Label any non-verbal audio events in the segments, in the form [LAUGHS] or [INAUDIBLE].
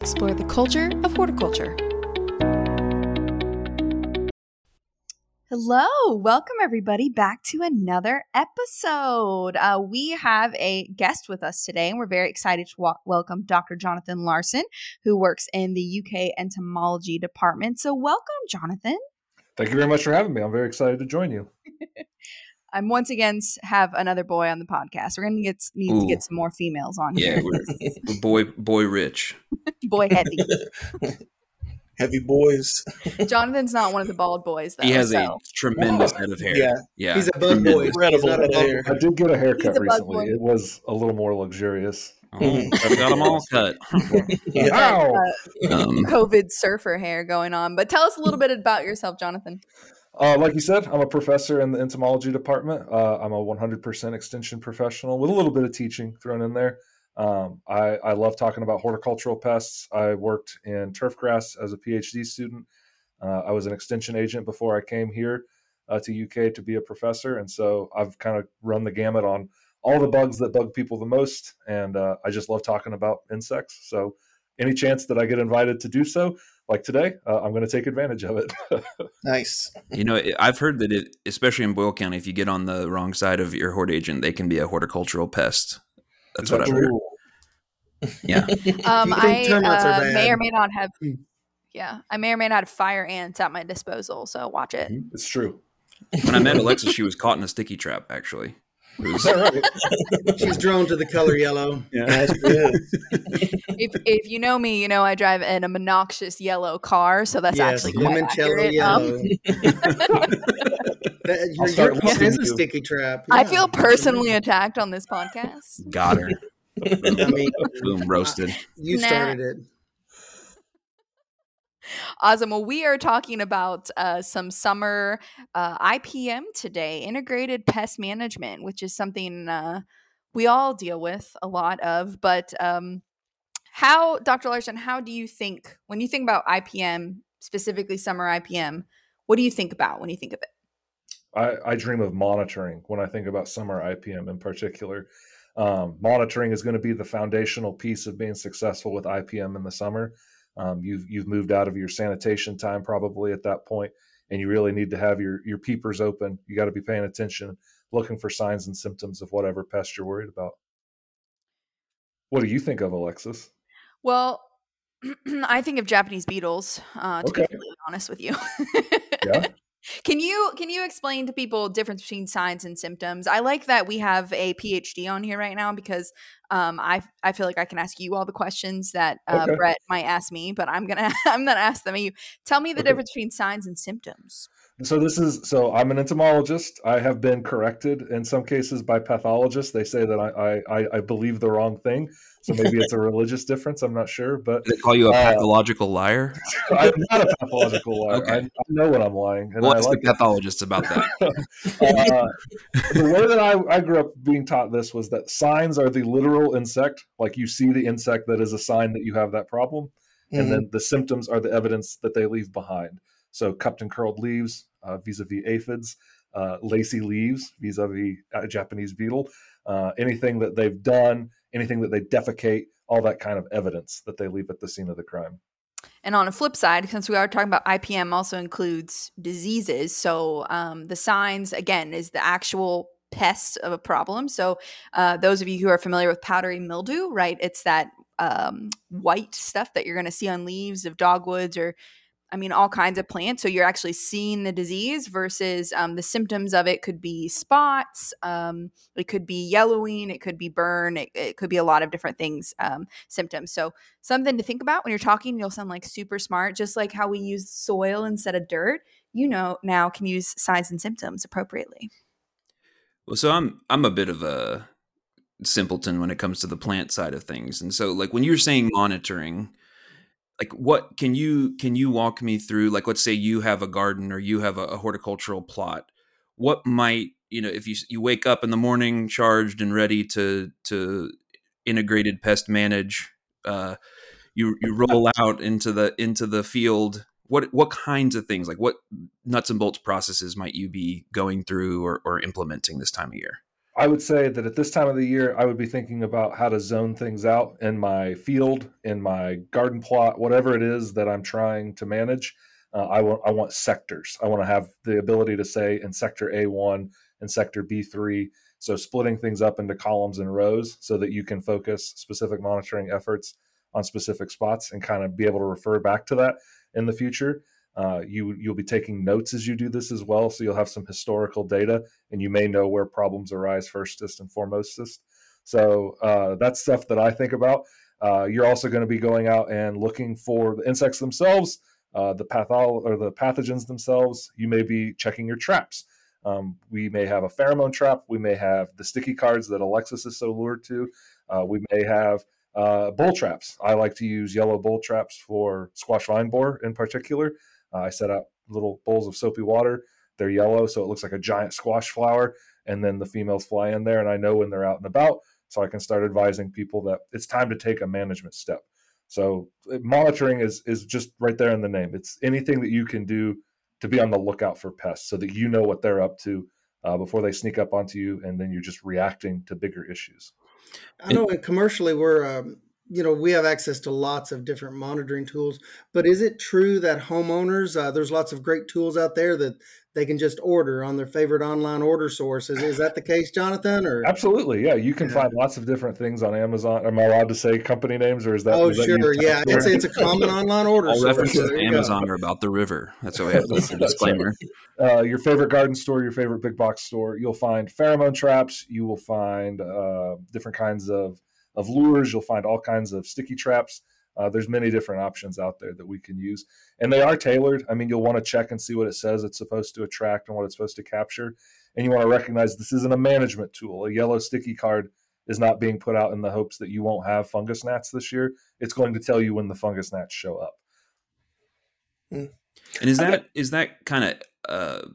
explore the culture of horticulture. Hello, welcome everybody back to another episode. Uh, we have a guest with us today, and we're very excited to wa- welcome Dr. Jonathan Larson, who works in the UK entomology department. So, welcome, Jonathan. Thank you very much for having me. I'm very excited to join you. [LAUGHS] I'm once again have another boy on the podcast. We're gonna get need to get some more females on Yeah, here. we're, [LAUGHS] we're boy boy rich. [LAUGHS] boy heavy. [LAUGHS] Heavy boys. Jonathan's not one of the bald boys though. He has so. a tremendous head of hair. Yeah. yeah. He's a bug boy. Tremendous. He's not a I, hair. I did get a haircut a recently. boy. It was a little more luxurious. Oh, I've got them all cut. Yeah. Ow! Um, COVID surfer hair going on. But tell us a little bit about yourself, Jonathan. Uh, like you said, I'm a professor in the entomology department. Uh, I'm a 100% extension professional with a little bit of teaching thrown in there. Um, I, I love talking about horticultural pests. I worked in turfgrass as a PhD student. Uh, I was an extension agent before I came here uh, to UK to be a professor, and so I've kind of run the gamut on all the bugs that bug people the most. And uh, I just love talking about insects. So any chance that I get invited to do so, like today, uh, I'm going to take advantage of it. [LAUGHS] Nice. you know, I've heard that it, especially in Boyle County, if you get on the wrong side of your hort agent, they can be a horticultural pest. That's Is what that I've heard. Yeah. [LAUGHS] [LAUGHS] Um, I think termites are uh, may or may not have. Hmm. Yeah, I may or may not have fire ants at my disposal. So watch it. It's true. When I met Alexa, she was caught in a sticky trap. Actually, It was- Is that right? [LAUGHS] She's drawn to the color yellow. Yeah. That's good. if if you know me, you know I drive in a monoxious yellow car, so that's yes, actually quite limoncello accurate. Um, yellow. [LAUGHS] That- your your car listening is a to you. sticky trap. I feel personally attacked on this podcast. got her. [LAUGHS] I mean, Boom, roasted. you Nah. started it. Awesome. Well, we are talking about uh, some summer uh, IPM today, integrated pest management, which is something uh, we all deal with a lot of. But um, how, Dr. Larson, how do you think, when you think about IPM, specifically summer IPM, what do you think about when you think of it? I, I dream of monitoring when I think about summer IPM in particular. Um, monitoring is going to be the foundational piece of being successful with IPM in the summer. Um, you've you've moved out of your sanitation time probably at that point, and you really need to have your your peepers open. You got to be paying attention, looking for signs and symptoms of whatever pest you're worried about. What do you think of Alexis? Well, [CLEARS THROAT] I think of Japanese beetles, uh, to Okay. be completely honest with you. Yeah. Can you can you explain to people difference between signs and symptoms? I like that we have a PhD on here right now because um, I I feel like I can ask you all the questions that uh, Okay. Brett might ask me, but I'm gonna [LAUGHS] I'm gonna ask them. You tell me the Okay. difference between signs and symptoms. So this is so I'm an entomologist. I have been corrected in some cases by pathologists. They say that I I, I- I believe the wrong thing. So maybe it's a [LAUGHS] religious difference. I'm not sure, but They call you a Uh, pathological liar. [LAUGHS] I'm not a pathological liar. Okay. I, I know when I'm lying, and Well, I ask like the pathologist about that. [LAUGHS] uh, the way that I, I grew up being taught this was that signs are the literal insect, like you see the insect that is a sign that you have that problem, and Mhm. then the symptoms are the evidence that they leave behind. So cupped and curled leaves, uh, vis-a-vis aphids, uh, lacy leaves, vis-a-vis a Japanese beetle, uh, anything that they've done, anything that they defecate, all that kind of evidence that they leave at the scene of the crime. And on a flip side, since we are talking about IPM, also includes diseases. So um, the signs again is the actual pest of a problem. So uh, those of you who are familiar with powdery mildew, right? It's that um, white stuff that you're going to see on leaves of dogwoods or I mean, all kinds of plants. So you're actually seeing the disease versus um, the symptoms of it could be spots, um, it could be yellowing, it could be burn, it, it could be a lot of different things, um, symptoms. So something to think about when you're talking. You'll sound like super smart, just like how we use soil instead of dirt. You know, now can use signs and symptoms appropriately. Well, so I'm I'm a bit of a simpleton when it comes to the plant side of things, and so like when you're saying monitoring, like what can you can you walk me through? Like, let's say you have a garden or you have a, a horticultural plot. What might you know if you you wake up in the morning charged and ready to to integrated pest manage? Uh, you you roll out into the into the field. What what kinds of things like what nuts and bolts processes might you be going through or, or implementing this time of year? I would say that at this time of the year, I would be thinking about how to zone things out in my field, in my garden plot, whatever it is that I'm trying to manage. Uh, I want I want sectors. I want to have the ability to say in sector A1 and sector B3. So splitting things up into columns and rows so that you can focus specific monitoring efforts on specific spots and kind of be able to refer back to that in the future. Uh, you you'll be taking notes as you do this as well, so you'll have some historical data, and you may know where problems arise firstest and foremostest. So uh, that's stuff that I think about. Uh, you're also going to be going out and looking for the insects themselves, uh, the pathol or the pathogens themselves. You may be checking your traps. Um, we may have a pheromone trap. We may have the sticky cards that Alexis is so lured to. Uh, we may have uh, bowl traps. I like to use yellow bowl traps for squash vine borer in particular. Uh, I set up little bowls of soapy water. They're yellow, so it looks like a giant squash flower. And then the females fly in there, and I know when they're out and about, so I can start advising people that it's time to take a management step. So uh, monitoring is is just right there in the name. It's anything that you can do to be on the lookout for pests, so that you know what they're up to uh, before they sneak up onto you, and then you're just reacting to bigger issues. I know commercially we're um, you know we have access to lots of different monitoring tools but is it true that homeowners uh, there's lots of great tools out there that they can just order on their favorite online order sources? Is that the case jonathan or? Absolutely yeah you can yeah. find lots of different things on amazon. Am i allowed to say company names or is that oh is sure that yeah it's, it's, a common online [LAUGHS] order all source references to amazon are about the river. That's why we have this disclaimer. Right. uh, your favorite garden store your favorite big box store you'll find pheromone traps you will find uh, different kinds of of lures. You'll find all kinds of sticky traps. Uh, there's many different options out there that we can use, and they are tailored. I mean, you'll want to check and see what it says it's supposed to attract and what it's supposed to capture, and you want to recognize this isn't a management tool. A yellow sticky card is not being put out in the hopes that you won't have fungus gnats this year. It's going to tell you when the fungus gnats show up. Hmm. And is that is that kind of uh,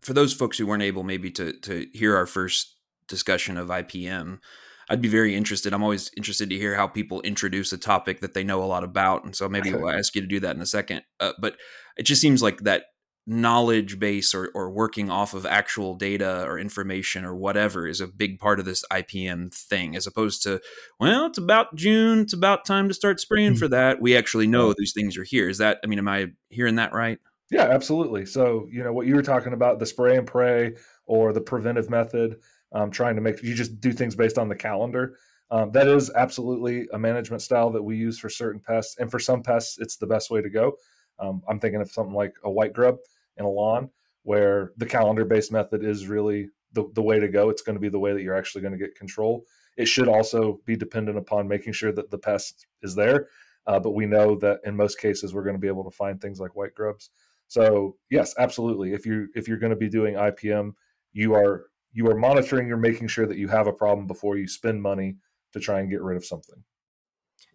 for those folks who weren't able maybe to to hear our first discussion of IPM? I'd be very interested. I'm always interested to hear how people introduce a topic that they know a lot about, and so maybe [LAUGHS] I'll ask you to do that in a second. Uh, but it just seems like that knowledge base or, or working off of actual data or information or whatever is a big part of this IPM thing, as opposed to, well, it's about June, it's about time to start spraying mm-hmm. for that. We actually know these things are here. Is that, I mean, am I hearing that right? Yeah, absolutely. So, you know, what you were talking about, the spray and pray or the preventive method, um, trying to make you just do things based on the calendar. Um, that is absolutely a management style that we use for certain pests, and for some pests, it's the best way to go. Um, I'm thinking of something like a white grub in a lawn, where the calendar-based method is really the, the way to go. It's going to be the way that you're actually going to get control. It should also be dependent upon making sure that the pest is there, uh, but we know that in most cases we're going to be able to find things like white grubs. So yes, absolutely. If you if you're going to be doing IPM, you are you are monitoring you're making sure that you have a problem before you spend money to try and get rid of something.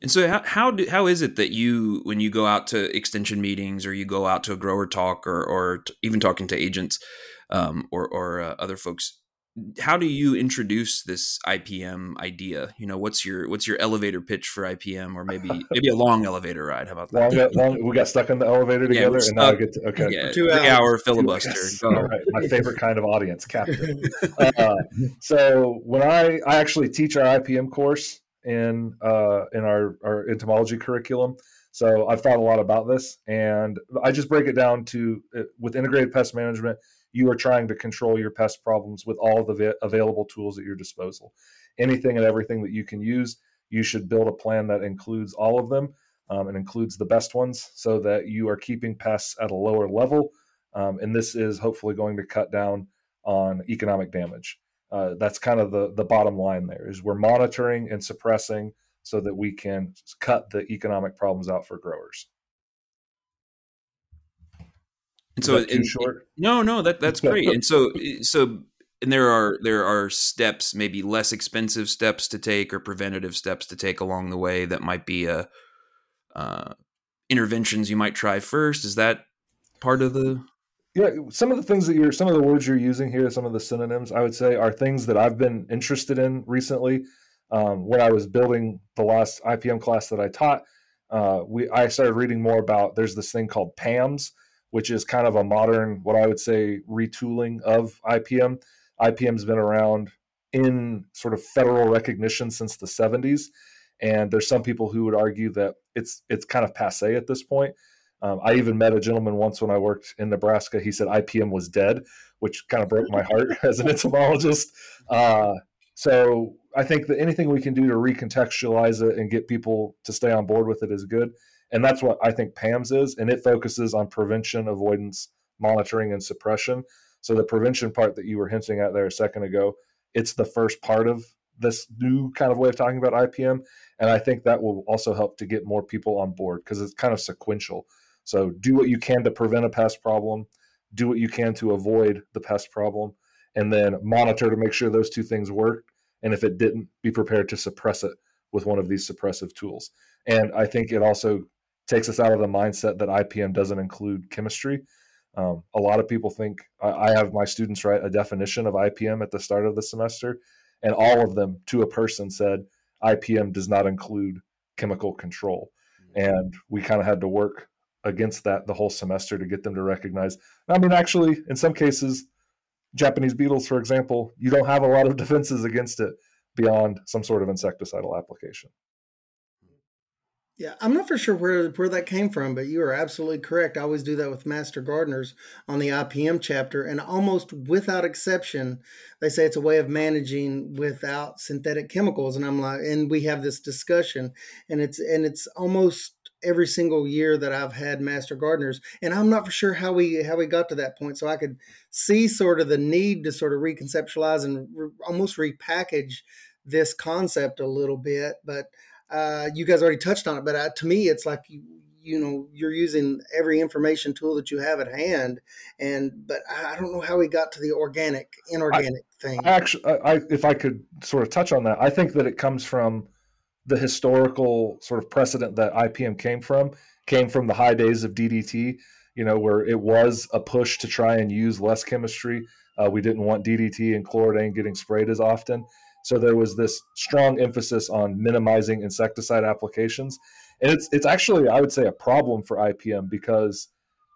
And so how how, do, how is it that you when you go out to extension meetings or you go out to a grower talk or or even talking to agents um, or or uh, other folks how do you introduce this IPM idea? You know, what's your what's your elevator pitch for IPM, or [LAUGHS] maybe maybe a long elevator ride? How about that? Long, long, we got stuck in the elevator together, yeah, and now I get to okay, yeah, two hour filibuster. Yes. All right, my favorite kind of audience, captain. [LAUGHS] uh, so when I I actually teach our IPM course in uh, in our our entomology curriculum. So I've thought a lot about this, and I just break it down to uh, with integrated pest management you are trying to control your pest problems with all the available tools at your disposal. Anything and everything that you can use, you should build a plan that includes all of them um, and includes the best ones so that you are keeping pests at a lower level. Um, and this is hopefully going to cut down on economic damage. Uh, that's kind of the, the bottom line there is we're monitoring and suppressing so that we can cut the economic problems out for growers. And so, too short. No, no, that that's great. and so, so, and there are there are steps, maybe less expensive steps to take, or preventative steps to take along the way. That might be a uh, interventions you might try first. Is that part of the? Yeah, some of the things that you're, some of the words you're using here, some of the synonyms, I would say, are things that I've been interested in recently. Um, when I was building the last IPM class that I taught, uh, we I started reading more about. There's this thing called PAMS, which is kind of a modern, what I would say, retooling of IPM. IPM's been around in sort of federal recognition since the 70s. And there's some people who would argue that it's it's kind of passe at this point. Um, I even met a gentleman once when I worked in Nebraska. He said IPM was dead, which kind of broke my heart [LAUGHS] as an entomologist. Uh, so I think that anything we can do to recontextualize it and get people to stay on board with it is good. And that's what I think PAMS is. And it focuses on prevention, avoidance, monitoring, and suppression. So the prevention part that you were hinting at there a second ago, it's the first part of this new kind of way of talking about IPM. And I think that will also help to get more people on board because it's kind of sequential. So do what you can to prevent a pest problem, do what you can to avoid the pest problem, and then monitor to make sure those two things work. And if it didn't, be prepared to suppress it with one of these suppressive tools. And I think it also takes us out of the mindset that IPM doesn't include chemistry. Um, a lot of people think I, have my students write a definition of IPM at the start of the semester, and all of them to a person said IPM does not include chemical control. Mm-hmm. And we kind of had to work against that the whole semester to get them to recognize. I mean, actually, in some cases, Japanese beetles, for example, you don't have a lot of [LAUGHS] defenses against it beyond some sort of insecticidal application. Yeah, I'm not for sure where where that came from, but you are absolutely correct. I always do that with master gardeners on the IPM chapter, and almost without exception, they say it's a way of managing without synthetic chemicals. And I'm like, and we have this discussion, and it's and it's almost every single year that I've had master gardeners, and I'm not for sure how we how we got to that point. So I could see sort of the need to sort of reconceptualize and re- almost repackage this concept a little bit, but uh, you guys already touched on it, but uh, to me, it's like you, you know you're using every information tool that you have at hand and but i don't know how we got to the organic inorganic I, thing actually I, if i could sort of touch on that i think that it comes from the historical sort of precedent that ipm came from came from the high days of ddt you know where it was a push to try and use less chemistry. Uh, we didn't want ddt and chlordane getting sprayed as often so there was this strong emphasis on minimizing insecticide applications. And it's it's actually I would say a problem for IPM because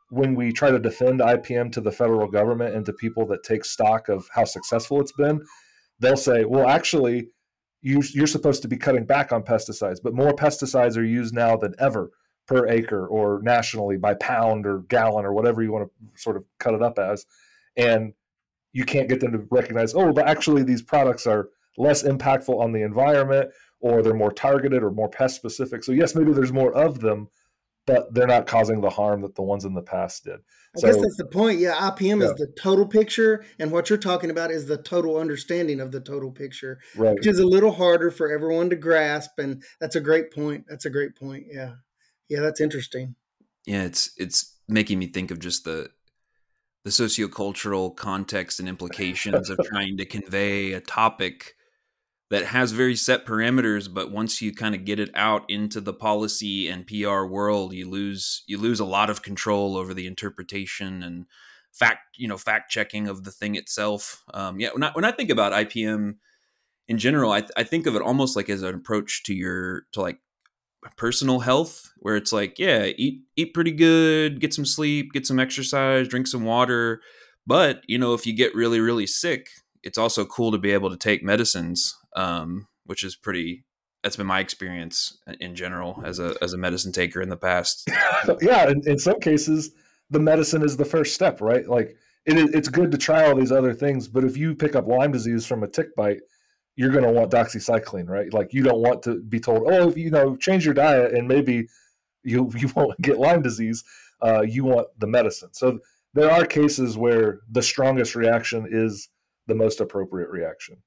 when we try to defend IPM to the federal government and to people that take stock of how successful it's been, they'll say, well, actually, you, you're supposed to be cutting back on pesticides, but more pesticides are used now than ever per acre or nationally by pound or gallon or whatever you want to sort of cut it up as. And you can't get them to recognize, oh, but actually, these products are less impactful on the environment or they're more targeted or more pest specific. So yes, maybe there's more of them, but they're not causing the harm that the ones in the past did. I so, guess that's the point. Yeah, IPM yeah. is the total picture, and what you're talking about is the total understanding of the total picture, right. which is a little harder for everyone to grasp. And that's a great point. That's a great point. Yeah, yeah, that's interesting. Yeah, it's it's making me think of just the the sociocultural context and implications of [LAUGHS] trying to convey a topic that has very set parameters but once you kind of get it out into the policy and PR world you lose you lose a lot of control over the interpretation and fact you know fact checking of the thing itself. Um, yeah when I, when I think about IPM in general I, I think of it almost like as an approach to your to like personal health where it's like yeah eat eat pretty good get some sleep get some exercise drink some water. But you know if you get really really sick it's also cool to be able to take medicines um, which is pretty. That's been my experience in general as a as a medicine taker in the past. [LAUGHS] yeah, in, in some cases, the medicine is the first step, right? Like it, it's good to try all these other things, but if you pick up Lyme disease from a tick bite, you're going to want doxycycline, right? Like you don't want to be told, oh, if you know, change your diet and maybe you [LAUGHS] you won't get Lyme disease. Uh, you want the medicine. So there are cases where the strongest reaction is the most appropriate reaction.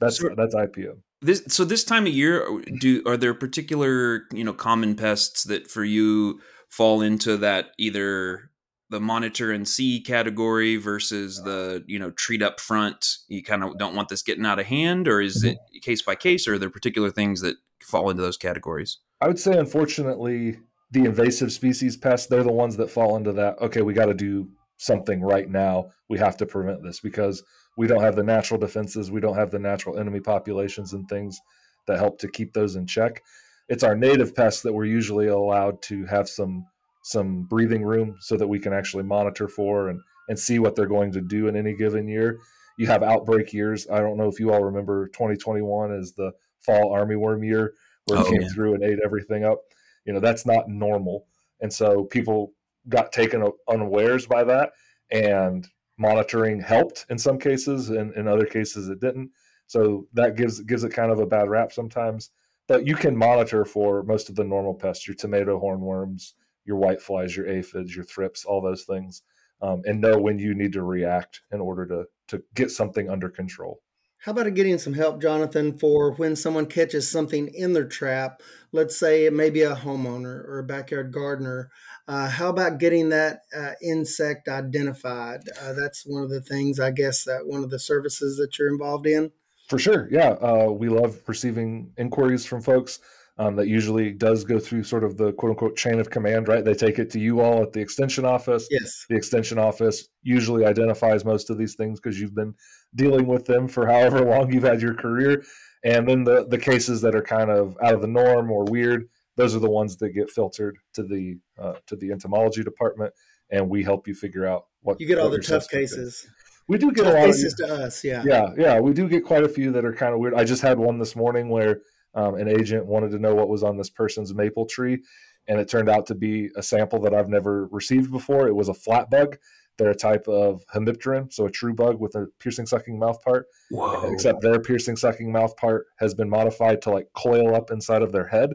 That's so, that's IPM. This so this time of year, do are there particular you know common pests that for you fall into that either the monitor and see category versus the you know treat up front? You kind of don't want this getting out of hand, or is mm-hmm. it case by case, or are there particular things that fall into those categories? I would say, unfortunately, the invasive species pests they're the ones that fall into that. Okay, we got to do something right now. We have to prevent this because we don't have the natural defenses, we don't have the natural enemy populations and things that help to keep those in check. It's our native pests that we're usually allowed to have some some breathing room so that we can actually monitor for and and see what they're going to do in any given year. you have outbreak years. I don't know if you all remember 2021 as the fall armyworm year where it Oh, came yeah. through and ate everything up. You know, that's not normal. And so people got taken unawares by that and monitoring helped in some cases and in other cases it didn't. So that gives gives it kind of a bad rap sometimes. But you can monitor for most of the normal pests, your tomato hornworms, your whiteflies, your aphids, your thrips, all those things, um, and know when you need to react in order to to get something under control. How about getting some help, Jonathan, for when someone catches something in their trap? Let's say it may be a homeowner or a backyard gardener. Uh, how about getting that uh, insect identified? Uh, that's one of the things, I guess, that one of the services that you're involved in. For sure, yeah. Uh, we love receiving inquiries from folks. Um, that usually does go through sort of the quote unquote chain of command, right? They take it to you all at the extension office. Yes. The extension office usually identifies most of these things because you've been dealing with them for however [LAUGHS] long you've had your career. And then the, the cases that are kind of out of the norm or weird, those are the ones that get filtered to the uh, to the entomology department, and we help you figure out what You get all the your tough suspect is. cases. We do get Tough a lot of cases of to us, yeah. yeah, yeah. We do get quite a few that are kind of weird. I just had one this morning where um, an agent wanted to know what was on this person's maple tree, and it turned out to be a sample that I've never received before. It was a flat bug. They're a type of hemipteran, so a true bug with a piercing sucking mouth part. Whoa. Except their piercing sucking mouth part has been modified to like coil up inside of their head,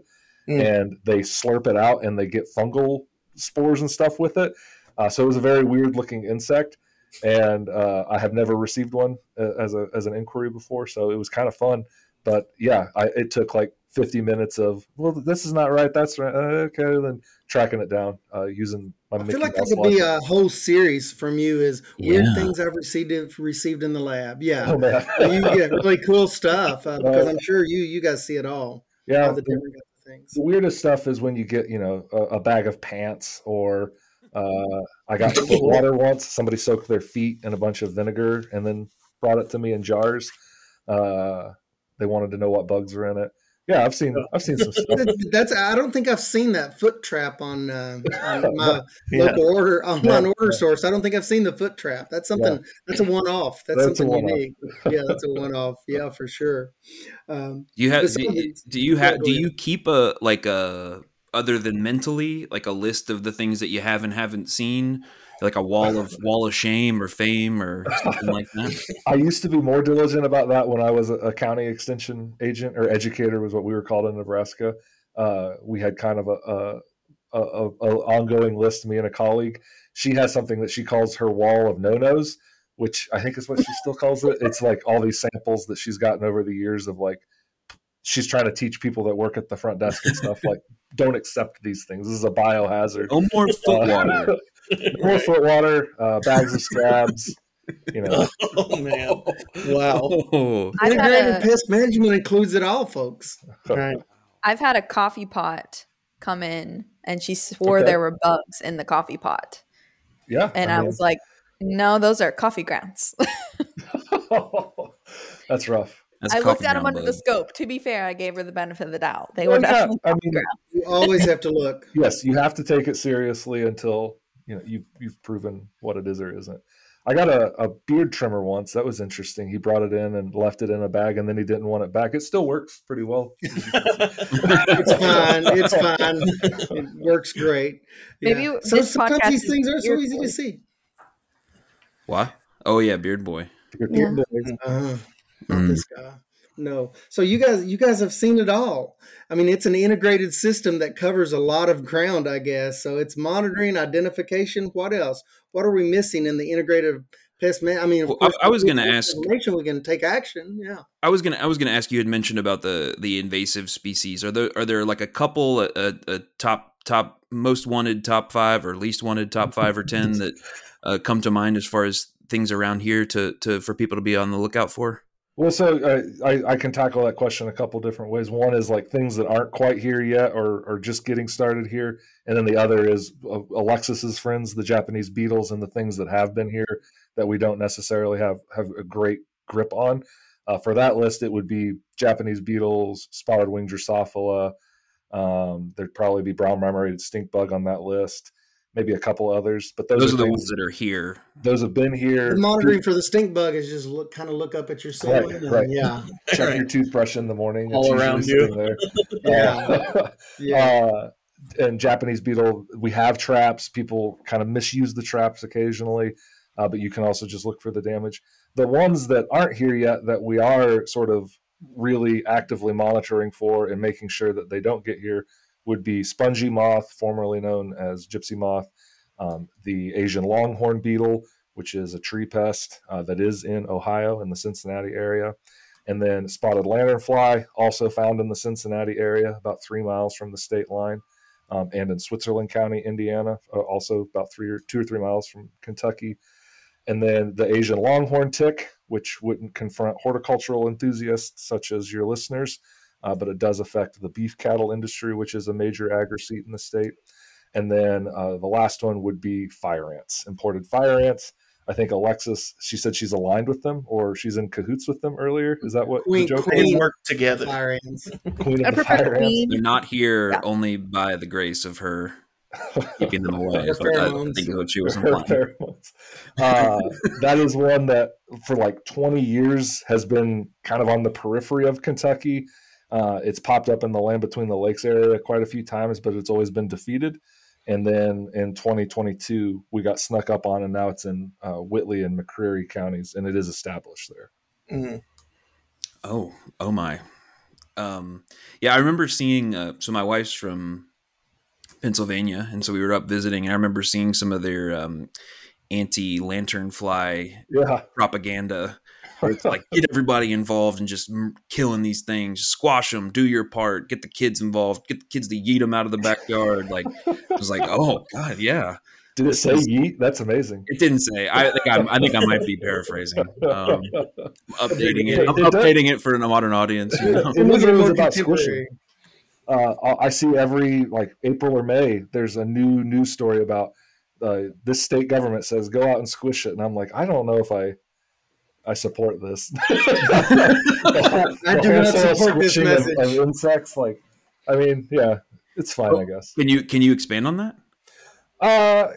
Mm. and they slurp it out and they get fungal spores and stuff with it. Uh, so it was a very weird looking insect, and uh, I have never received one uh, as a as an inquiry before. So it was kind of fun, but yeah, I, it took like 50 minutes of well, this is not right, that's right, uh, okay, then tracking it down uh, using my. I Mickey feel like there Mouse could be a whole series from you is weird Yeah. things I've received received in the lab. Yeah. Oh man, you get really cool stuff uh, because Uh, I'm sure you you guys see it all. yeah. All the the- different kinds of things. the weirdest stuff is when you get you know a, a bag of pants or uh, i got [LAUGHS] foot water once somebody soaked their feet in a bunch of vinegar and then brought it to me in jars uh, they wanted to know what bugs were in it yeah i've seen i've seen some stuff That's I don't think I've seen that foot trap on, uh, on my [LAUGHS] Yeah. local order online Yeah. order source. I don't think I've seen the foot trap. That's something. That's a one off. That's, That's something unique. Yeah, that's a one off. Yeah, for sure. Um, Do you have do, of do you have do you keep a like a other than mentally like a list of the things that you have and haven't seen like a wall of [LAUGHS] wall of shame or fame or something like that? [LAUGHS] I used to be more diligent about that when i was a, county extension agent or educator was what we were called in nebraska. Uh, we had kind of a, a, a, a ongoing list me and a colleague. She has something that she calls her wall of no-nos which i think is what she still calls it. It's like all these samples that she's gotten over the years of like she's trying to teach people that work at the front desk and stuff like don't accept these things. This is a biohazard. No more foot Uh, water [LAUGHS] more foot water uh, bags of scabs you know [LAUGHS] oh man! Wow. oh I've had Integrated a- pest management includes it all, folks. Right. I've had a coffee pot come in and she swore Okay. there were bugs in the coffee pot. yeah And I, mean, was like, no, those are coffee grounds. [LAUGHS] [LAUGHS] that's rough that's I looked at them ground under the scope. To be fair, I gave her the benefit of the doubt. They Well, were yeah, definitely I mean, grounds. You always have to look. yes you have to take it seriously until you know you, you've proven what it is or isn't i got a, a beard trimmer once that was interesting he brought it in and left it in a bag and then he didn't want it back it still works pretty well [LAUGHS] It's fine. It's fine. It works great. Maybe Yeah. So sometimes these things are so easy Boy. to see. what oh yeah beard boy Yeah. Uh-huh. Not Mm. this guy. No. So you guys, you guys have seen it all. I mean, it's an integrated system that covers a lot of ground, I guess. So it's monitoring, identification. What else? What are we missing in the integrated pest man? I mean, Well, I- course, I was gonna ask- We can take action. Yeah. I was gonna I was gonna ask you had mentioned about the the invasive species. Are there are there like a couple a, a, a top top most wanted top five or least wanted top five or ten that uh, come to mind as far as things around here to to for people to be on the lookout for? Well so uh, I, I can tackle that question a couple different ways. One is like things that aren't quite here yet or, are just getting started here. And then the other is uh, alexis's friends the japanese beetles and the things that have been here that we don't necessarily have have a great grip on. Uh, for that list it would be japanese beetles spotted wing drosophila um, there'd probably be brown marmorated stink bug on that list maybe a couple others. But those, Those are, are the things- ones that are here. those have been here. The monitoring for the stink bug is just look kind of look up at your ceiling. Right, and right. Yeah. check your toothbrush in the morning. All usually around sitting There. [LAUGHS] Yeah. Uh, Yeah. [LAUGHS] uh, and Japanese beetle, we have traps. People kind of misuse the traps occasionally, uh, but you can also just look for the damage. The ones that aren't here yet that we are sort of really actively monitoring for and making sure that they don't get here would be spongy moth, formerly known as gypsy moth, um, the Asian longhorn beetle, which is a tree pest uh, that is in Ohio in the Cincinnati area. And then spotted lanternfly, also found in the Cincinnati area, about three miles from the state line, um, and in Switzerland County, Indiana, uh, also about three or two or three miles from Kentucky. And then the Asian longhorn tick, which wouldn't confront horticultural enthusiasts such as your listeners, uh, but it does affect the beef cattle industry, which is a major agri-seat in the state. And then uh, the last one would be fire ants, imported fire ants. I think Alexis, she said she's aligned with them or she's in cahoots with them earlier. Is that what Queen- the joke They Queen- work together. Fire ants. was? Queen I of the prefer fire ants. queen. They're not here Yeah. only by the grace of her [LAUGHS] keeping them away. Her is what I think is what she was implying. pheromones. Uh, that is one that for like 20 years has been kind of on the periphery of Kentucky. Uh, it's popped up in the land between the lakes area quite a few times, but it's always been defeated. And then in 2022, we got snuck up on, and now it's in uh, Whitley and McCreary counties, and it is established there. Mhm. Oh, oh my. Um, yeah, I remember seeing. Uh, so my wife's from Pennsylvania, and so we were up visiting, and I remember seeing some of their um, anti-lanternfly Yeah, propaganda. Where it's like get everybody involved and just killing these things, squash them, do your part, get the kids involved, get the kids to yeet them out of the backyard. Like I was like, oh god, yeah. did it say yeet? That's amazing. It didn't say. I think I'm, I think I might be paraphrasing, um, updating it. I'm It does- updating it for a modern audience. You know? It was, it was about squishing. uh, I see every like April or May, there's a new news story about uh, this state government says go out and squish it, and I'm like, I don't know if I I support this. [LAUGHS] I do not support this message. Of, of insects, like, I mean, yeah, it's fine, I guess. Can you can you expand on that? Uh,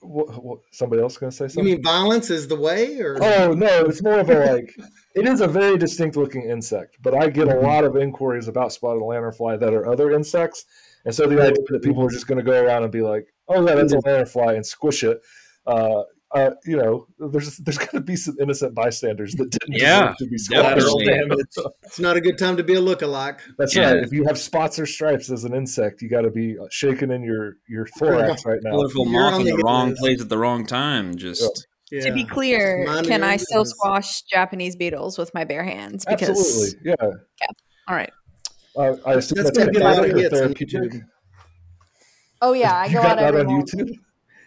what, what, somebody else gonna say something? You mean violence is the way, or Oh no, it's more of a like. It is a very distinct looking insect, but I get a lot of inquiries about spotted lanternfly that are other insects, and so the idea that people are just going to go around and be like, "Oh yeah, that's a lanternfly," and squish it. Uh, uh, you know, there's there's [LAUGHS] going to be some innocent bystanders that didn't Yeah, deserve to be squashed. definitely. it's not a good time to be a lookalike? That's Yeah. right. If you have spots or stripes as an insect, you got to be shaking in your your thorax right now. Colorful moth in the the wrong place at the wrong time. Just Yeah. To be clear, can I still squash Japanese beetles with my bare hands? Because Absolutely, yeah. all right. Uh, I assume That's that's, gonna get a lot of cathartic or hits on therapeutic. Oh yeah, I go got out every on morning. YouTube?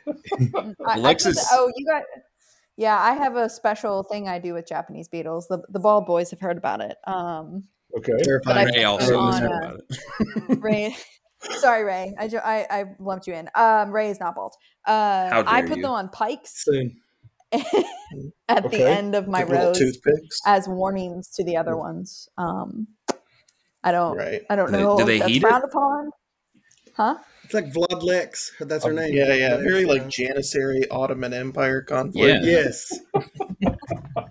[LAUGHS] I, I Alexis- put oh, you got. Yeah, I have a special thing I do with Japanese beetles. The the bald boys have heard about it. Um, Okay. Terrifying. Ray also on, knows uh, about it. [LAUGHS] Ray, sorry, Ray. I, ju- I I lumped you in. Um, Ray is not bald. Uh, How I put you. them on pikes Soon. [LAUGHS] at Okay. the end of my Like rows as warnings to the other ones. Um, I don't. Right. I don't Do they- know do if they that's heat it? upon. Huh? It's like Vlad Lex. That's her Um, name. Yeah, yeah. Vlad Very like Janissary Ottoman Empire conflict. Yeah. Yes. [LAUGHS]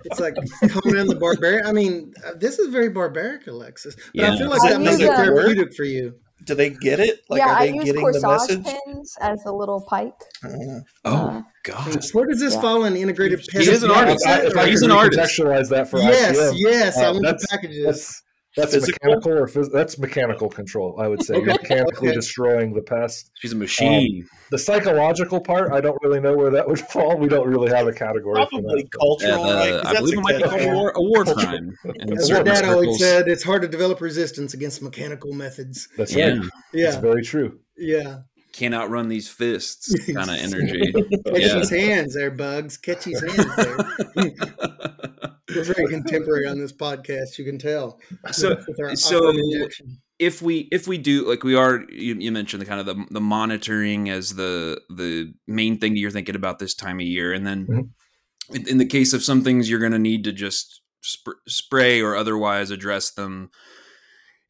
it's like Conan the Barbarian. I mean, uh, this is very barbaric, Alexis. But Yeah. I feel like Does that makes it it therapeutic for you. Do they get it? Like, yeah, are I they use getting the corsage message? pins as the little pike. Uh, Oh God. Where does this Yeah. fall in integrated He is an Yeah, artist. if I, if I He's could an artist. Contextualize that for Yes, IPM, yes. I uh, want the that's- packages. That's that's Physical? mechanical or phys- that's mechanical control. I would say you're mechanically okay. destroying the pest. She's a machine. Um, the psychological part, I don't really know where that would [LAUGHS] fall. We don't really have a category. Probably for that. Yeah, cultural, uh, right? I that's believe a it might be called a war, a war crime. In As As dad always said, it's hard to develop resistance against mechanical methods. That's Yeah, right. That's Yeah, very true. yeah. can't outrun these fists [LAUGHS] kind of energy. Catch Yeah. his hands there, Bugs. Catch his hands there. [LAUGHS] We're very contemporary on this podcast, you can tell. so so- if we if we do like we are you, you mentioned the kind of the, the monitoring as the the main thing you're thinking about this time of year and then Mhm. in, in the case of some things you're going to need to just sp- spray or otherwise address them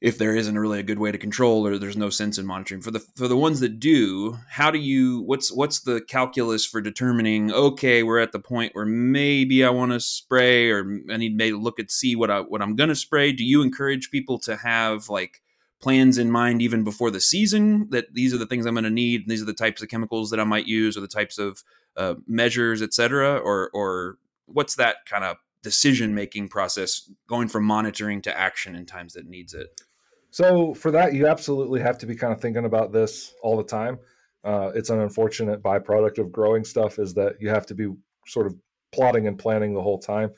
if there isn't really a good way to control or there's no sense in monitoring. For the for the ones that do how do you what's what's the calculus for determining okay we're at the point where maybe i want to spray or i need to look at see what i what i'm going to spray? Do you encourage people to have like plans in mind even before the season that these are the things i'm going to need and these are the types of chemicals that i might use or the types of uh, measures etc or or what's that kind of decision making process going from monitoring to action in times that needs it so for that, you absolutely have to be kind of thinking about this all the time. Uh, it's an unfortunate byproduct of growing stuff is that you have to be sort of plotting and planning the whole time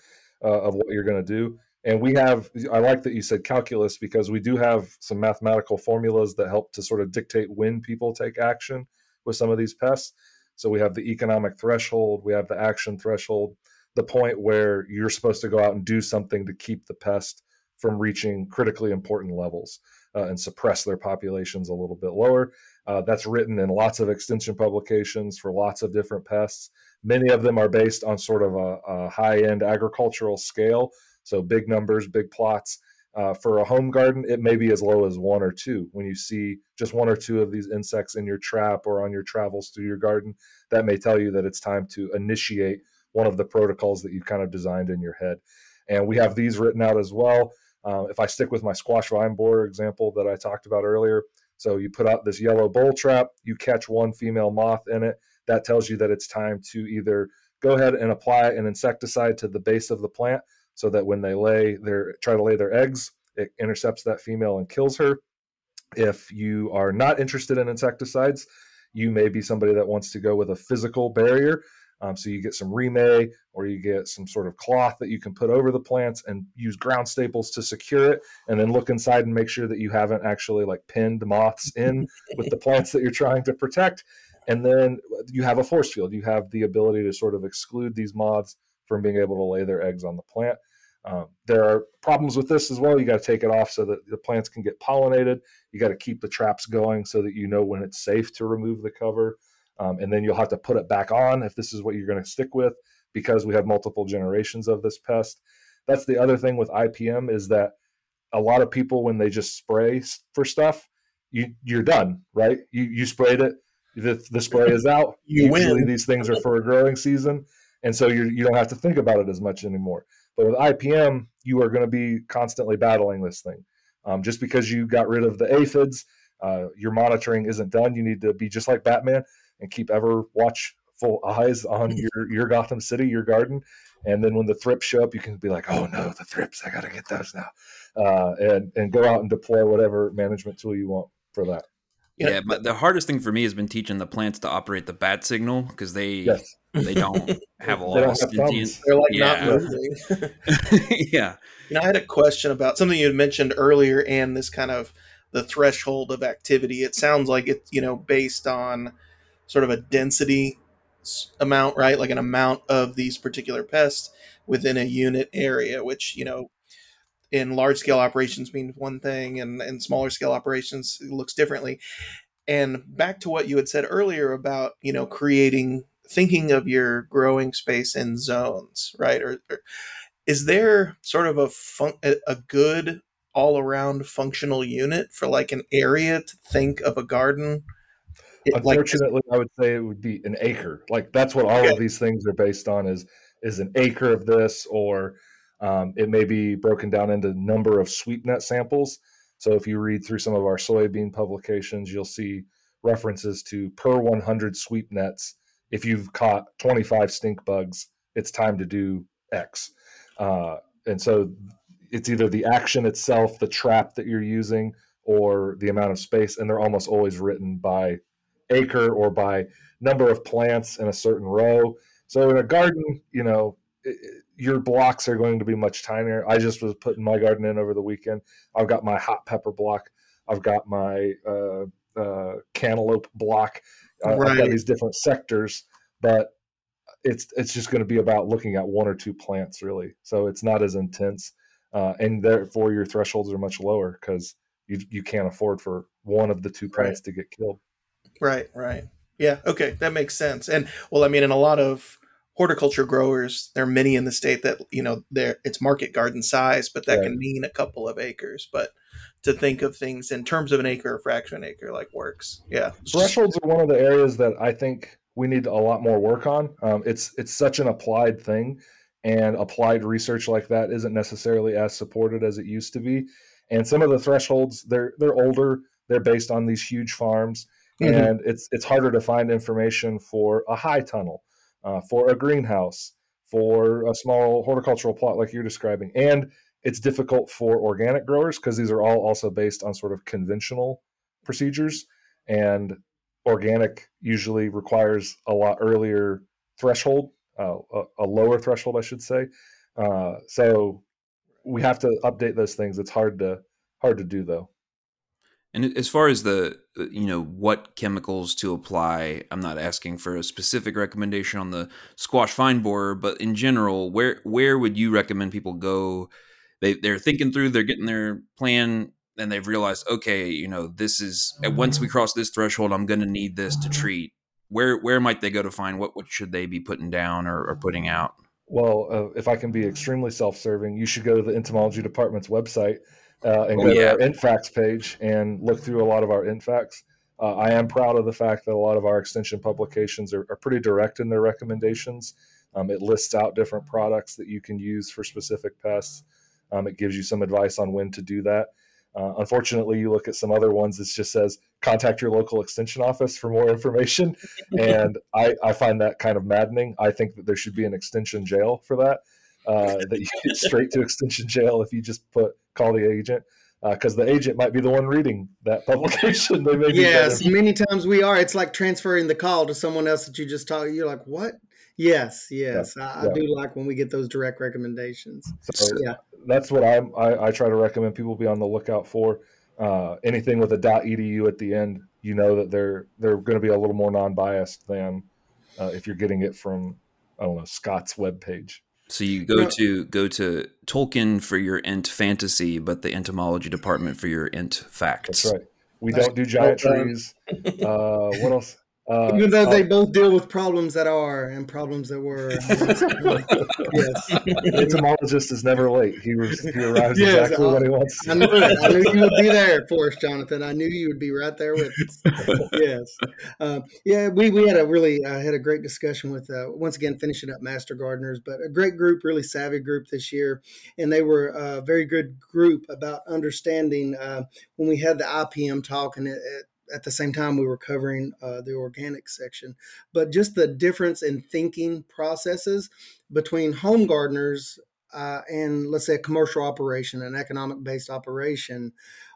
uh, of what you're going to do. And we have, I like that you said calculus because we do have some mathematical formulas that help to sort of dictate when people take action with some of these pests. So we have the economic threshold, we have the action threshold, the point where you're supposed to go out and do something to keep the pest from reaching critically important levels uh, and suppress their populations a little bit lower. Uh, that's written in lots of extension publications for lots of different pests. Many of them are based on sort of a, a high end agricultural scale, so big numbers, big plots. Uh, for a home garden, it may be as low as one or two. When you see just one or two of these insects in your trap or on your travels through your garden, that may tell you that it's time to initiate one of the protocols that you've kind of designed in your head. And we have these written out as well. Um, if I stick with my squash vine borer example that I talked about earlier, so you put out this yellow bowl trap, you catch one female moth in it. That tells you that it's time to either go ahead and apply an insecticide to the base of the plant so that when they lay their try to lay their eggs, it intercepts that female and kills her. If you are not interested in insecticides, you may be somebody that wants to go with a physical barrier. Um, so you get some Reemay or you get some sort of cloth that you can put over the plants and use ground staples to secure it and then look inside and make sure that you haven't actually like pinned moths in with the plants that you're trying to protect. And then you have a force field. You have the ability to sort of exclude these moths from being able to lay their eggs on the plant. Um, there are problems with this as well. You got to take it off so that the plants can get pollinated. You got to keep the traps going so that you know when it's safe to remove the cover. Um, and then you'll have to put it back on if this is what you're going to stick with because we have multiple generations of this pest. That's the other thing with IPM is that a lot of people when they just spray for stuff, you you're done, right? You you sprayed it, the, the spray is out. [LAUGHS] you Usually win. these things are for a growing season, and so you you don't have to think about it as much anymore. But with IPM, you are going to be constantly battling this thing. Um, just because you got rid of the aphids, uh, your monitoring isn't done. You need to be just like Batman and keep ever watchful eyes on your your Gotham City, your garden. And then when the thrips show up, you can be like, "Oh no, the thrips! I got to get those now," uh, and and go out and deploy whatever management tool you want for that. Yeah. Yeah, but the hardest thing for me has been teaching the plants to operate the bat signal because they Yes, they don't [LAUGHS] have a lot don't of have sentient. thumbs. They're like Yeah. not moving. [LAUGHS] yeah, You know, I had a question about something you had mentioned earlier and this kind of the threshold of activity. It sounds like it's, you know, based on sort of a density amount, right? Like an amount of these particular pests within a unit area, which, you know, in large scale operations means one thing and in smaller scale operations it looks differently. And back to what you had said earlier about, you know, creating thinking of your growing space in zones, right? Or, or is there sort of a fun- a good all around functional unit for like an area to think of a garden? It- like Unfortunately, I would say it would be an acre. Like that's what all Okay. of these things are based on is is an acre of this, or um, it may be broken down into number of sweep net samples. So if you read through some of our soybean publications, you'll see references to per 100 sweep nets. If you've caught 25 stink bugs, it's time to do X. Uh, and so it's either the action itself, the trap that you're using, or the amount of space. And they're almost always written by acre or by number of plants in a certain row. So in a garden, you know, your blocks are going to be much tinier. I just was putting my garden in over the weekend. I've got my hot pepper block. I've got my uh, uh, cantaloupe block. Uh, I've got these different sectors, but it's it's just going to be about looking at one or two plants really. So it's not as intense, uh, and therefore your thresholds are much lower because you you can't afford for one of the two Right. plants to get killed. Right, right. Yeah, okay, that makes sense. And well, I mean, in a lot of horticulture growers, there are many in the state that you know they're it's market garden size, but that Right. can mean a couple of acres. But to think of things in terms of an acre or fraction acre like works. Yeah. Thresholds are one of the areas that I think we need a lot more work on. Um, it's it's such an applied thing, and applied research like that isn't necessarily as supported as it used to be. And some of the thresholds they're they're older. They're based on these huge farms, mm-hmm. and it's it's harder to find information for a high tunnel, uh, for a greenhouse, for a small horticultural plot like you're describing, and it's difficult for organic growers because these are all also based on sort of conventional procedures. And organic usually requires a lot earlier threshold uh, a, a, lower threshold i should say. Uh, so we have to update those things. It's hard to hard to do though and as far as the uh, you know what chemicals to apply i'm not asking for a specific recommendation on the squash vine borer but in general where where would you recommend people go they they're thinking through, they're getting their plan, and they've realized, okay, you know, this is once we mm-hmm. cross this threshold, I'm going to need this to mm-hmm. treat. Where where might they go to find what what should they be putting down or, or putting out? Well, uh, if I can be extremely self-serving, you should go to the entomology department's website uh, and go yeah. to our ENTFacts page and look through a lot of our ENTFacts. Uh, I am proud of the fact that a lot of our extension publications are, are pretty direct in their recommendations. Um, it lists out different products that you can use for specific pests. Um, it gives you some advice on when to do that. Uh, unfortunately, you look at some other ones that just says contact your local extension office for more information, [LAUGHS] and I, I, find that kind of maddening. I think that there should be an extension jail for that. Uh, that you get straight to extension jail if you just put call the agent because uh, the agent might be the one reading that [LAUGHS] publication. they may yes, many times we are. It's like transferring the call to someone else that you just talked. You're like, what? Yes, yes, yeah, I, yeah. I, do like when we get those direct recommendations. So, yeah, that's what I, I, I try to recommend people be on the lookout for. Uh, anything with a .edu at the end, you know that they're they're going to be a little more non-biased than uh, if you're getting it from I don't know Scott's web page. So you go to go to Tolkien for your ent fantasy, but the entomology department for your ent facts. That's right. We don't do giant trees. [LAUGHS] Uh, what else? Uh, Even though they uh, both deal with problems that are and problems that were. [LAUGHS] yes. Entomologist is never late. He, was, he arrives yes, exactly when he wants. I knew, I knew you would be [LAUGHS] there for us, Jonathan. I knew you would be right there with us. yes. Uh, yeah, we, we had a really uh, had a great discussion with, uh, once again, finishing up Master Gardeners, but a great group, really savvy group this year. And they were a very good group about understanding uh, when we had the IPM talk and it, it at the same time we were covering uh, the organic section. But just the difference in thinking processes between home gardeners uh, and let's say a commercial operation an economic based operation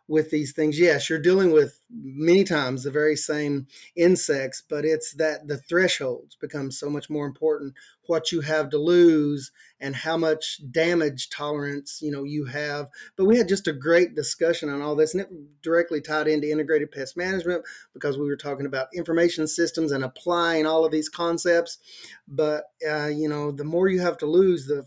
with these things. Yes you're dealing with many times the very same insects but it's that the thresholds become so much more important. What you have to lose and how much damage tolerance you know you have. But we had just a great discussion on all this and it directly tied into integrated pest management because we were talking about information systems and applying all of these concepts. But uh, you know the more you have to lose the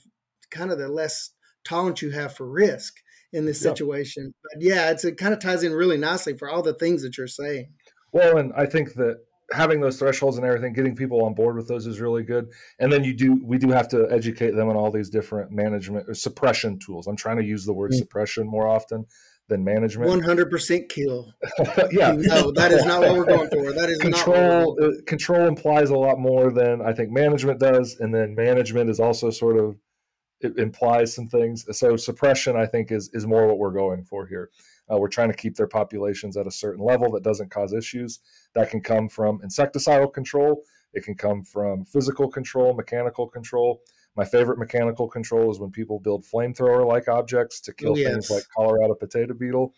kind of the less tolerance you have for risk in this situation. But yeah, it's, it kind of ties in really nicely for all the things that you're saying. Well, and I think that having those thresholds and everything, getting people on board with those is really good. And then you do, we do have to educate them on all these different management or suppression tools. I'm trying to use the word mm-hmm. suppression more often than management. 100% kill. [LAUGHS] yeah. No, that is not what we're going for. That is not control. Uh, control implies a lot more than I think management does. And then management is also sort of it implies some things. So suppression, I think, is is more what we're going for here. Uh, we're trying to keep their populations at a certain level that doesn't cause issues. That can come from insecticidal control. It can come from physical control, mechanical control. My favorite mechanical control is when people build flamethrower-like objects to kill yes. things like Colorado potato beetle.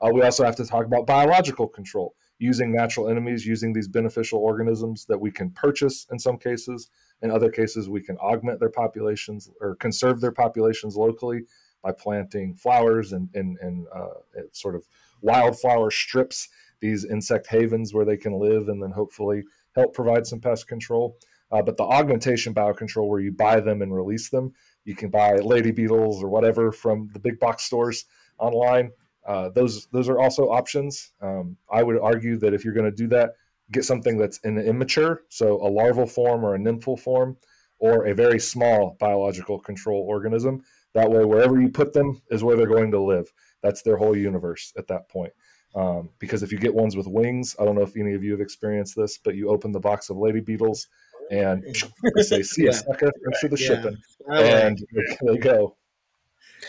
Uh, we also have to talk about biological control, using natural enemies, using these beneficial organisms that we can purchase in some cases in other cases, we can augment their populations or conserve their populations locally by planting flowers and, and, and uh, sort of wildflower strips, these insect havens where they can live and then hopefully help provide some pest control. Uh, but the augmentation biocontrol, where you buy them and release them, you can buy lady beetles or whatever from the big box stores online. Uh, those those are also options. Um, I would argue that if you're going to do that, get something that's in immature, so a larval form or a nymphal form, or a very small biological control organism. That way, wherever you put them is where they're going to live. That's their whole universe at that point. Um, because if you get ones with wings, I don't know if any of you have experienced this, but you open the box of lady beetles and [LAUGHS] they say, "See you, sucker! Thanks for the Yeah. shipping," and [LAUGHS] they go.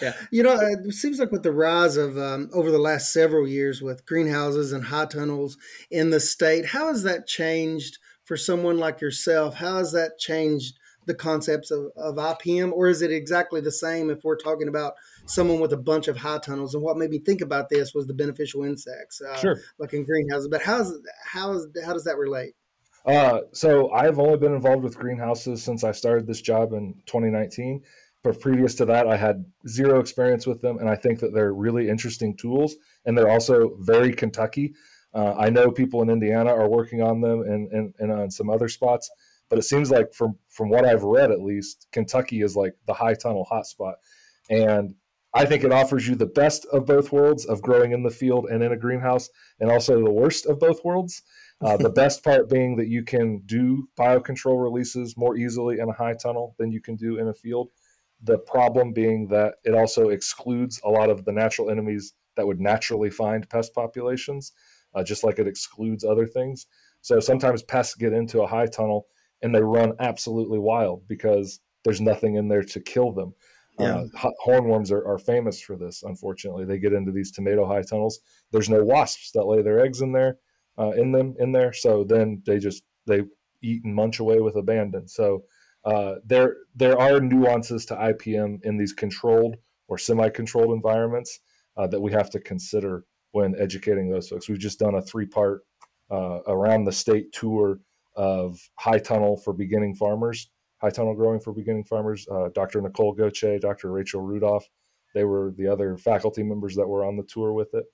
Yeah, you know, it seems like with the rise of um, over the last several years with greenhouses and high tunnels in the state, how has that changed for someone like yourself? How has that changed the concepts of, of IPM, or is it exactly the same if we're talking about someone with a bunch of high tunnels? And what made me think about this was the beneficial insects, uh, Sure. like in greenhouses. But how's how's how does that relate? Uh, so I've only been involved with greenhouses since I started this job in 2019. But previous to that, I had zero experience with them, and I think that they're really interesting tools, and they're also very Kentucky. Uh, I know people in Indiana are working on them and, and, and on some other spots, but it seems like from from what I've read, at least, Kentucky is like the high tunnel hotspot, and I think it offers you the best of both worlds of growing in the field and in a greenhouse, and also the worst of both worlds. Uh, the [LAUGHS] best part being that you can do biocontrol releases more easily in a high tunnel than you can do in a field. The problem being that it also excludes a lot of the natural enemies that would naturally find pest populations, uh, just like it excludes other things. So sometimes pests get into a high tunnel and they run absolutely wild because there's nothing in there to kill them. Yeah. Uh, hornworms are, are famous for this. Unfortunately, they get into these tomato high tunnels. There's no wasps that lay their eggs in there, uh, in them, in there. So then they just they eat and munch away with abandon. So uh, there there are nuances to IPM in these controlled or semi-controlled environments uh, that we have to consider when educating those folks. We've just done a three-part uh, around the state tour of high tunnel for beginning farmers, high tunnel growing for beginning farmers. Uh, Dr. Nicole Gauthier, Dr. Rachel Rudolph, they were the other faculty members that were on the tour with it.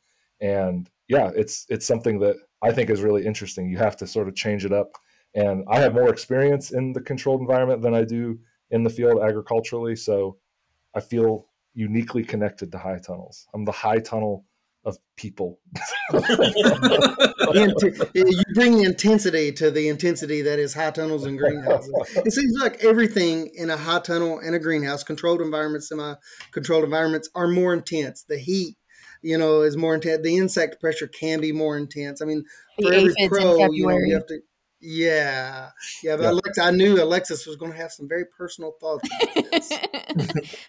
And yeah, it's it's something that I think is really interesting. You have to sort of change it up. And I have more experience in the controlled environment than I do in the field agriculturally, so I feel uniquely connected to high tunnels. I'm the high tunnel of people. [LAUGHS] You bring the intensity to the intensity that is high tunnels and greenhouses. It seems like everything in a high tunnel and a greenhouse, controlled environments, semi-controlled environments, are more intense. The heat, you know, is more intense. The insect pressure can be more intense. I mean, The for every aphids in pro, you know, you have to. Yeah, yeah. But Yeah. Alexa, I knew Alexis was going to have some very personal thoughts.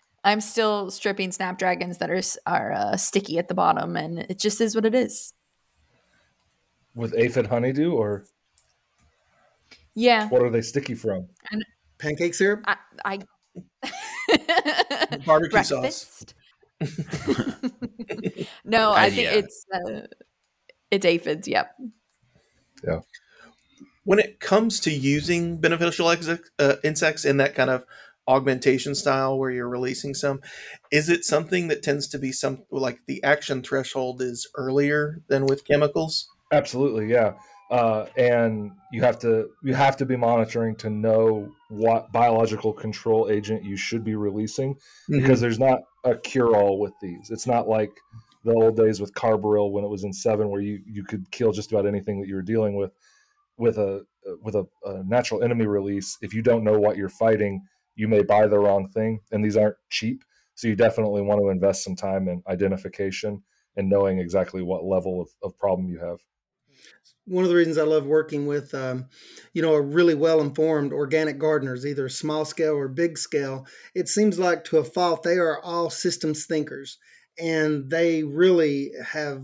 [LAUGHS] I'm still stripping snapdragons that are are uh, sticky at the bottom, and it just is what it is. With aphid honeydew, or Yeah, what are they sticky from? Pancake syrup. I. I [LAUGHS] Barbecue sauce. [LAUGHS] No, I Uh, think yeah. it's uh, it's aphids. Yep. When it comes to using beneficial ex- uh, insects in that kind of augmentation style where you're releasing some is it something that tends to be some like the action threshold is earlier than with chemicals Absolutely, yeah. Uh, and you have to you have to be monitoring to know what biological control agent you should be releasing because there's not a cure all with these. It's not like the old days with carbaryl when it was in Sevin, where you you could kill just about anything that you were dealing with. With a with a, a natural enemy release, if you don't know what you're fighting, you may buy the wrong thing, and these aren't cheap. So you definitely want to invest some time in identification and knowing exactly what level of, of problem you have. one of the reasons I love working with, um, you know, a really well informed organic gardeners, either small scale or big scale. It seems like to a fault they are all systems thinkers, and they really have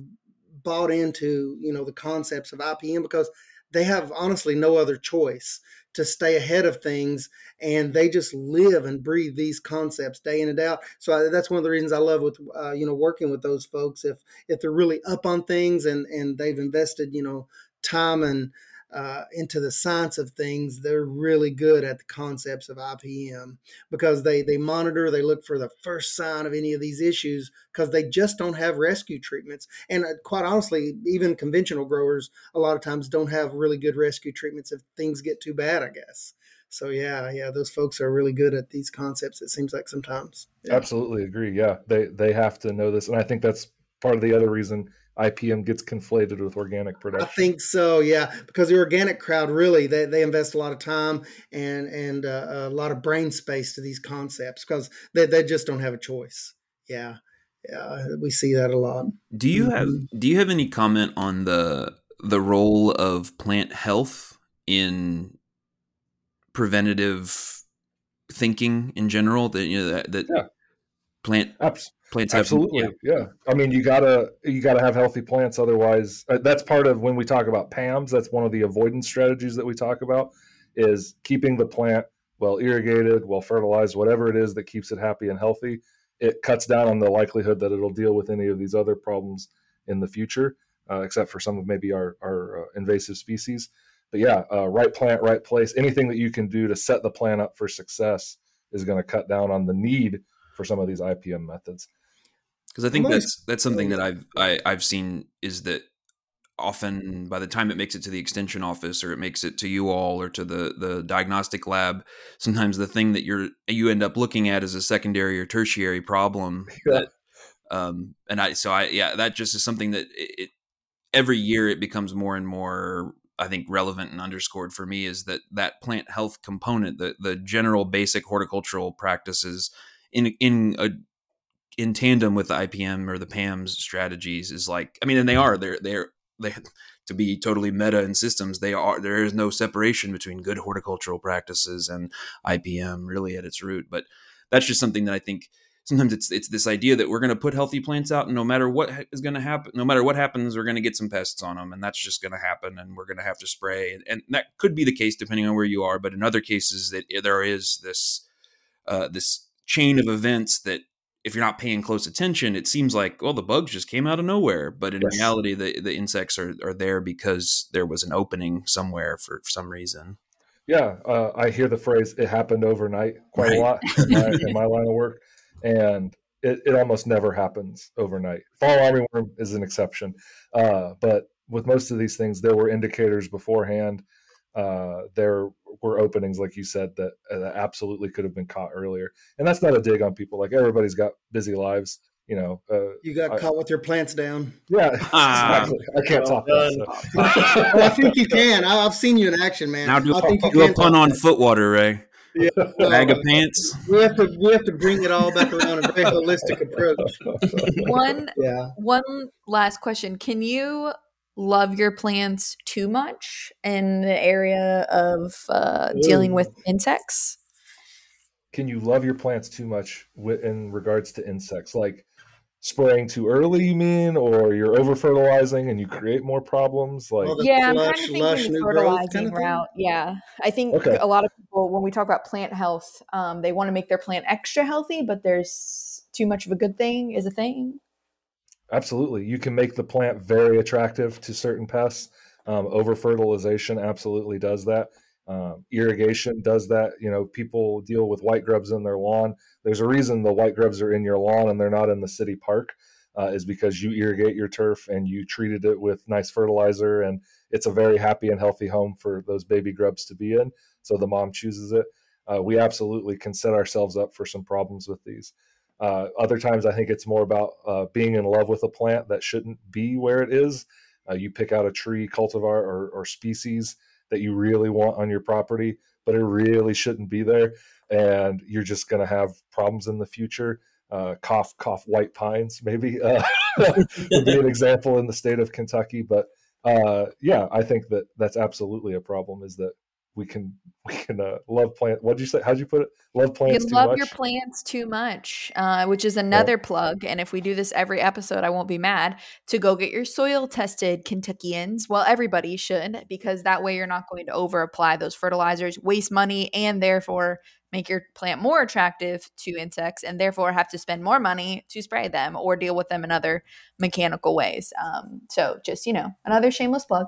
bought into you know the concepts of IPM because they have honestly no other choice to stay ahead of things and they just live and breathe these concepts day in and out. So I, that's one of the reasons i love with uh, you know working with those folks. If if they're really up on things and and they've invested you know time and uh, into the science of things, they're really good at the concepts of IPM because they they monitor, they look for the first sign of any of these issues because they just don't have rescue treatments. And uh, quite honestly, even conventional growers a lot of times don't have really good rescue treatments if things get too bad. I guess. So yeah, yeah, those folks are really good at these concepts. It seems like sometimes. Yeah. Absolutely agree. Yeah, they they have to know this, and I think that's part of the other reason IPM gets conflated with organic production. I think so, yeah, because the organic crowd really they, they invest a lot of time and and uh, a lot of brain space to these concepts because they, they just don't have a choice. Yeah, yeah, we see that a lot. Do you have Mhm. do you have any comment on the the role of plant health in preventative thinking in general? That you know that, that Yeah. Plant Abs- plants have Absolutely, yeah. yeah. I mean, you gotta you gotta have healthy plants. Otherwise, uh, that's part of when we talk about PAMS. That's one of the avoidance strategies that we talk about is keeping the plant well irrigated, well fertilized, whatever it is that keeps it happy and healthy. It cuts down on the likelihood that it'll deal with any of these other problems in the future, uh, except for some of maybe our our uh, invasive species. But yeah, uh, right plant, right place. Anything that you can do to set the plant up for success is going to cut down on the need for some of these IPM methods. because I think Among- that's that's something that I've I, I've seen is that often by the time it makes it to the extension office or it makes it to you all or to the the diagnostic lab, sometimes the thing that you're you end up looking at is a secondary or tertiary problem [LAUGHS] Yeah. that um and I so I yeah that just is something that it, it every year it becomes more and more I think relevant and underscored for me is that that plant health component the the general basic horticultural practices in in a in tandem with the IPM or the PAMS strategies is like I mean and they are they're they're they [LAUGHS] to be totally meta in systems they are there is no separation between good horticultural practices and IPM really at its root but that's just something that I think sometimes it's it's this idea that we're going to put healthy plants out and no matter what is going to happen no matter what happens we're going to get some pests on them and that's just going to happen and we're going to have to spray and, and that could be the case depending on where you are but in other cases that there is this uh, this chain of events that if you're not paying close attention it seems like well the bugs just came out of nowhere but in Yes. reality the, the insects are, are there because there was an opening somewhere for, for some reason Yeah, uh, I hear the phrase "it happened overnight" quite Right. a lot [LAUGHS] in my, in my line of work, and it, it almost never happens overnight. Fall armyworm is an exception, uh, but with most of these things, there were indicators beforehand. Uh, there were openings, like you said, that, uh, that absolutely could have been caught earlier, and that's not a dig on people. Like everybody's got busy lives, you know. Uh, You got I- caught with your plants down. yeah, Ah. exactly. I can't Well top that. [LAUGHS] Oh, so. I think you can. I, I've seen you in action, man. now do, I think you do a pun on that. foot water ray Well, bag of pants we have to we have to bring it all back around a very holistic approach. [LAUGHS] One Yeah. one last question. Can you love your plants too much in the area of uh, dealing with insects? can you love your plants too much wi- in regards to insects like spraying too early you mean or you're over fertilizing and you create more problems like All the yeah, I'm kind of thinking lush, the fertilizing kind of route. Yeah, I think Okay. a lot of people, when we talk about plant health, um, they want to make their plant extra healthy, but there's too much of a good thing is a thing. Absolutely. You can make the plant very attractive to certain pests. Um, over fertilization absolutely does that. Um, irrigation does that. You know people deal with white grubs in their lawn. There's a reason the white grubs are in your lawn and they're not in the city park uh, is because you irrigate your turf and you treated it with nice fertilizer and it's a very happy and healthy home for those baby grubs to be in. So the mom chooses it. Uh, we absolutely can set ourselves up for some problems with these uh, other times i think it's more about uh, being in love with a plant that shouldn't be where it is. Uh, you pick out a tree cultivar or, or species that you really want on your property but it really shouldn't be there and you're just going to have problems in the future. Uh, cough cough white pines maybe [LAUGHS] uh, would be an example in the state of kentucky but uh, yeah i think that that's absolutely a problem is that we can [LAUGHS] we can uh, love plant what did you say how'd you put it love You plants too love much your plants too much, uh, which is another plug. And if we do this every episode, I won't be mad to go get your soil tested, Kentuckians. Well, everybody should, because that way you're not going to over apply those fertilizers, waste money, and therefore make your plant more attractive to insects, and therefore have to spend more money to spray them or deal with them in other mechanical ways. Um, so, just you know, another shameless plug.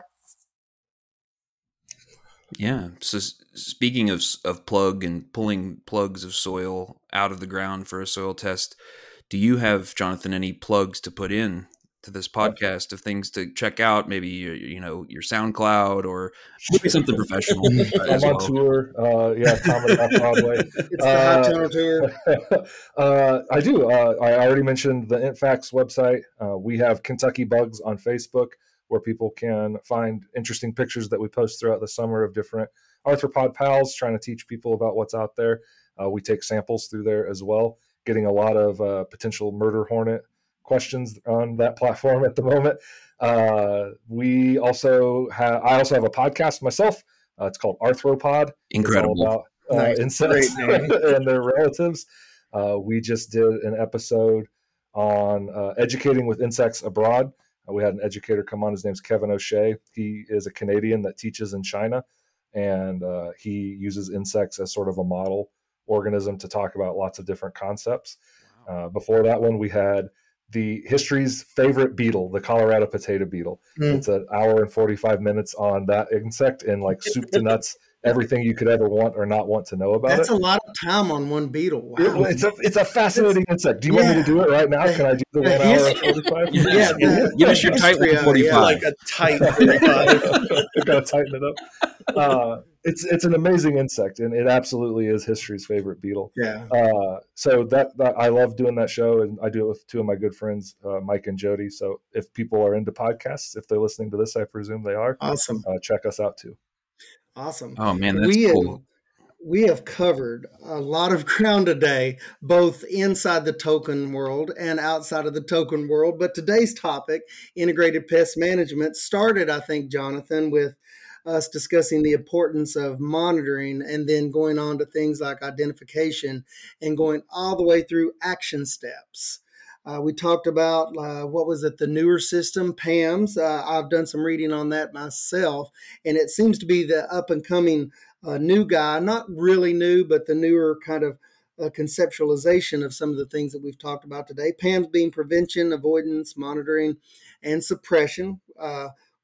Yeah. So speaking of of plug and pulling plugs of soil out of the ground for a soil test, do you have Jonathan any plugs to put in to this podcast of things to check out? Maybe your, you know your SoundCloud or maybe something professional [LAUGHS] uh, i'm as on well. tour uh, yeah comedy off broadway [LAUGHS] It's the hot Uh, tunnel tour. [LAUGHS] uh, I do. Uh, I already mentioned the ENTFacts website. Uh, we have Kentucky Bugs on Facebook, where people can find interesting pictures that we post throughout the summer of different arthropod pals, trying to teach people about what's out there. Uh, we take samples through there as well, getting a lot of uh, potential murder hornet questions on that platform at the moment. Uh, we also have I also have a podcast myself. Uh, it's called Arthro-Pod. Incredible. It's all about uh, Nice. insects [LAUGHS] and their relatives. Uh, we just did an episode on uh, educating with insects abroad. Uh, we had an educator come on. His name's Kevin O'Shea. He is a Canadian that teaches in China, and uh, he uses insects as sort of a model organism to talk about lots of different concepts. Uh, before that one, we had the history's favorite beetle, the Colorado potato beetle. Mm. It's an hour and 45 minutes on that insect and like soup to nuts, everything you could ever want or not want to know about That's it. a lot of time on one beetle. It- it's a it's a fascinating insect. Do you want me to do it right now? Can I do the The one hour forty five? [LAUGHS] Yeah, the- Give us your tight history of it, 145. yeah. like a tight [LAUGHS] 45. I've got to tighten it up. Uh, it's it's an amazing insect, and it absolutely is history's favorite beetle. Yeah. Uh, so that, that I love doing that show, and I do it with two of my good friends, uh, Mike and Jody. So if people are into podcasts, if they're listening to this, I presume they are. Awesome. Uh, check us out too. Awesome. Oh man, that's we cool. have, we have covered a lot of [LAUGHS] ground today, both inside the Tolkien world and outside of the Tolkien world. But today's topic, integrated pest management, started, I think, Jonathan, with us discussing the importance of monitoring and then going on to things like identification and going all the way through action steps. Uh, we talked about uh, what was it, the newer system, PAMS. Uh, I've done some reading on that myself, and it seems to be the up and coming uh, new guy, not really new, but the newer kind of uh, conceptualization of some of the things that we've talked about today. PAMS being prevention, avoidance, monitoring, and suppression.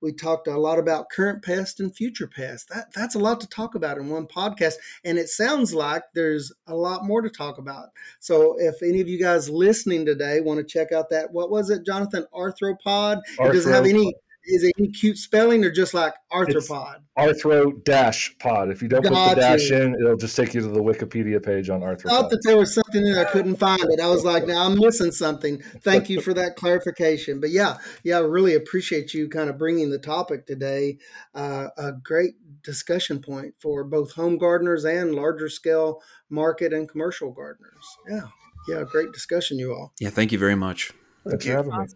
We talked a lot about current pest and future pest. That that's a lot to talk about in one podcast, and it sounds like there's a lot more to talk about. So if any of you guys listening today want to check out that, what was it, Jonathan? Arthro-Pod. It Does it have any? Is it any cute spelling or just like arthropod? Arthro dash pod. If you don't put the dash in, it'll just take you to the Wikipedia page on arthropod. I thought that there was something in there. I couldn't find it. I was like, now I'm missing something. Thank you for that clarification. But yeah, yeah, I really appreciate you kind of bringing the topic today. Uh, a great discussion point for both home gardeners and larger scale market and commercial gardeners. Yeah, yeah, great discussion, you all. Yeah, thank you very much. Thanks you. for having me.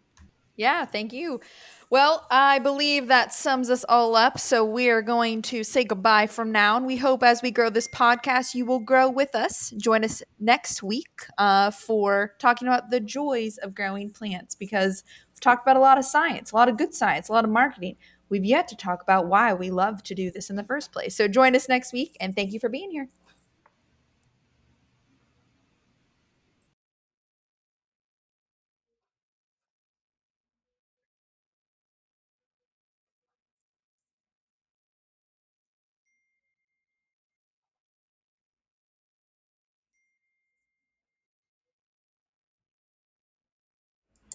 Yeah, thank you. Well, I believe that sums us all up. So we are going to say goodbye from now. And we hope as we grow this podcast, you will grow with us. Join us next week uh, for talking about the joys of growing plants because we've talked about a lot of science, a lot of good science, a lot of marketing. We've yet to talk about why we love to do this in the first place. So join us next week and thank you for being here.